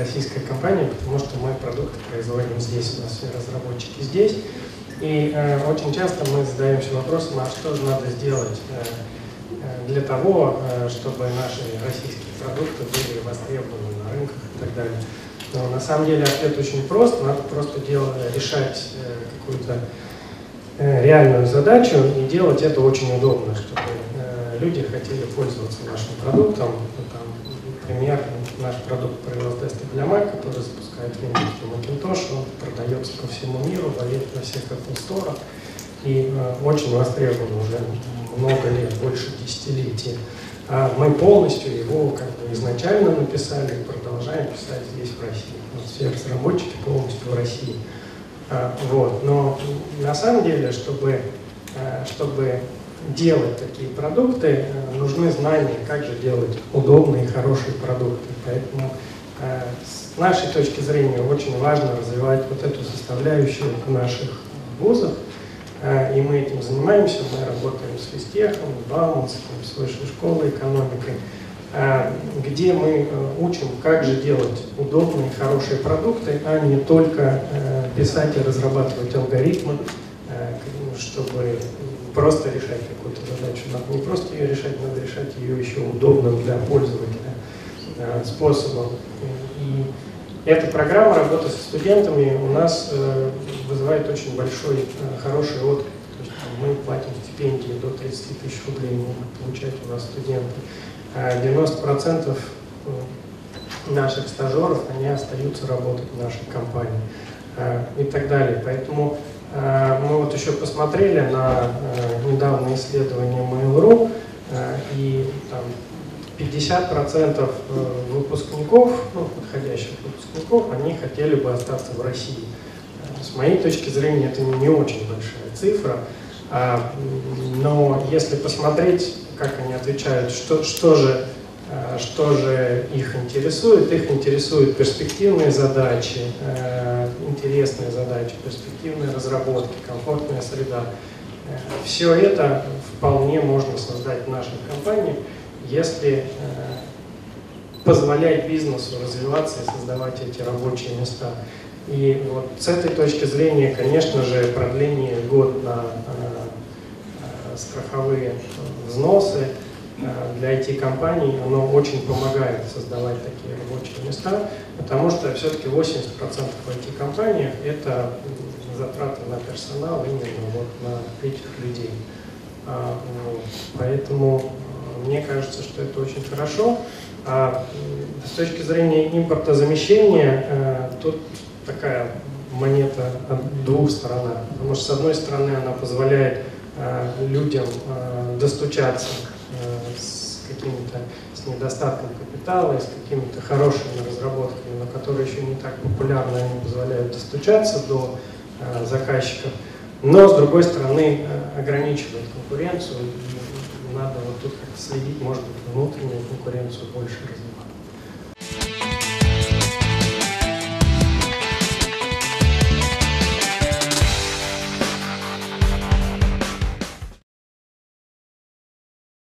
российская компания, потому что мы продукты производим здесь, у нас все разработчики здесь. И э, очень часто мы задаемся вопросом, а что же надо сделать э, э, для того, э, чтобы наши российские продукты были востребованы на рынках и так далее. Но на самом деле ответ очень прост, надо просто делать, решать э, какую-то э, реальную задачу и делать это очень удобно, чтобы э, люди хотели пользоваться нашим продуктом. Там, например, наш продукт Parallel Test для Mac, который запускает Windows и Macintosh, он продается по всему миру, валит на всех Apple Store и э, очень востребован уже много лет, больше десятилетий. А мы полностью его как бы изначально написали и продолжаем писать здесь, в России. Вот все разработчики полностью в России. А, вот. Но на самом деле, чтобы, а, чтобы делать такие продукты, а, нужны знания, как же делать удобные хорошие продукты. Поэтому а, с нашей точки зрения очень важно развивать вот эту составляющую в наших вузах, а, и мы этим занимаемся, мы работаем с Физтехом, с Бауманским, с Высшей школой экономикой, где мы э, учим, как же делать удобные, хорошие продукты, а не только э, писать и разрабатывать алгоритмы, э, чтобы просто решать какую-то задачу. Надо не просто ее решать, надо решать ее еще удобным для пользователя способом. И эта программа работы со студентами у нас э, вызывает очень большой, э, хороший отклик. То есть мы платим стипендии до 30 тысяч рублей могут получать у нас студенты. А 90% э, наших стажеров, они остаются работать в нашей компании э, и так далее. Поэтому э, мы вот еще посмотрели на э, недавнее исследование Mail.ru, э, и там 50% э, выпускников, ну, подходящих выпускников, они хотели бы остаться в России. Э, с моей точки зрения, это не очень большая цифра, а, но если посмотреть, как они отвечают, что, что, же, э, что же их интересует, их интересуют перспективные задачи, интересные задачи, перспективные разработки, комфортная среда. Все это вполне можно создать в нашей компании – если э, позволять бизнесу развиваться и создавать эти рабочие места. И вот с этой точки зрения, конечно же, продление год на э, страховые взносы э, для IT-компаний, оно очень помогает создавать такие рабочие места, потому что все-таки 80% в IT-компаниях это затраты на персонал именно вот на этих людей. А, поэтому мне кажется, что это очень хорошо. А с точки зрения импортозамещения, э, тут такая монета от двух сторон. Потому что, с одной стороны, она позволяет э, людям э, достучаться какими-то с недостатком капитала, с какими-то хорошими разработками, но которые еще не так популярны, они позволяют достучаться до заказчиков. Но, с другой стороны, ограничивает конкуренцию надо вот тут как-то следить, может быть, внутреннюю конкуренцию больше развивать.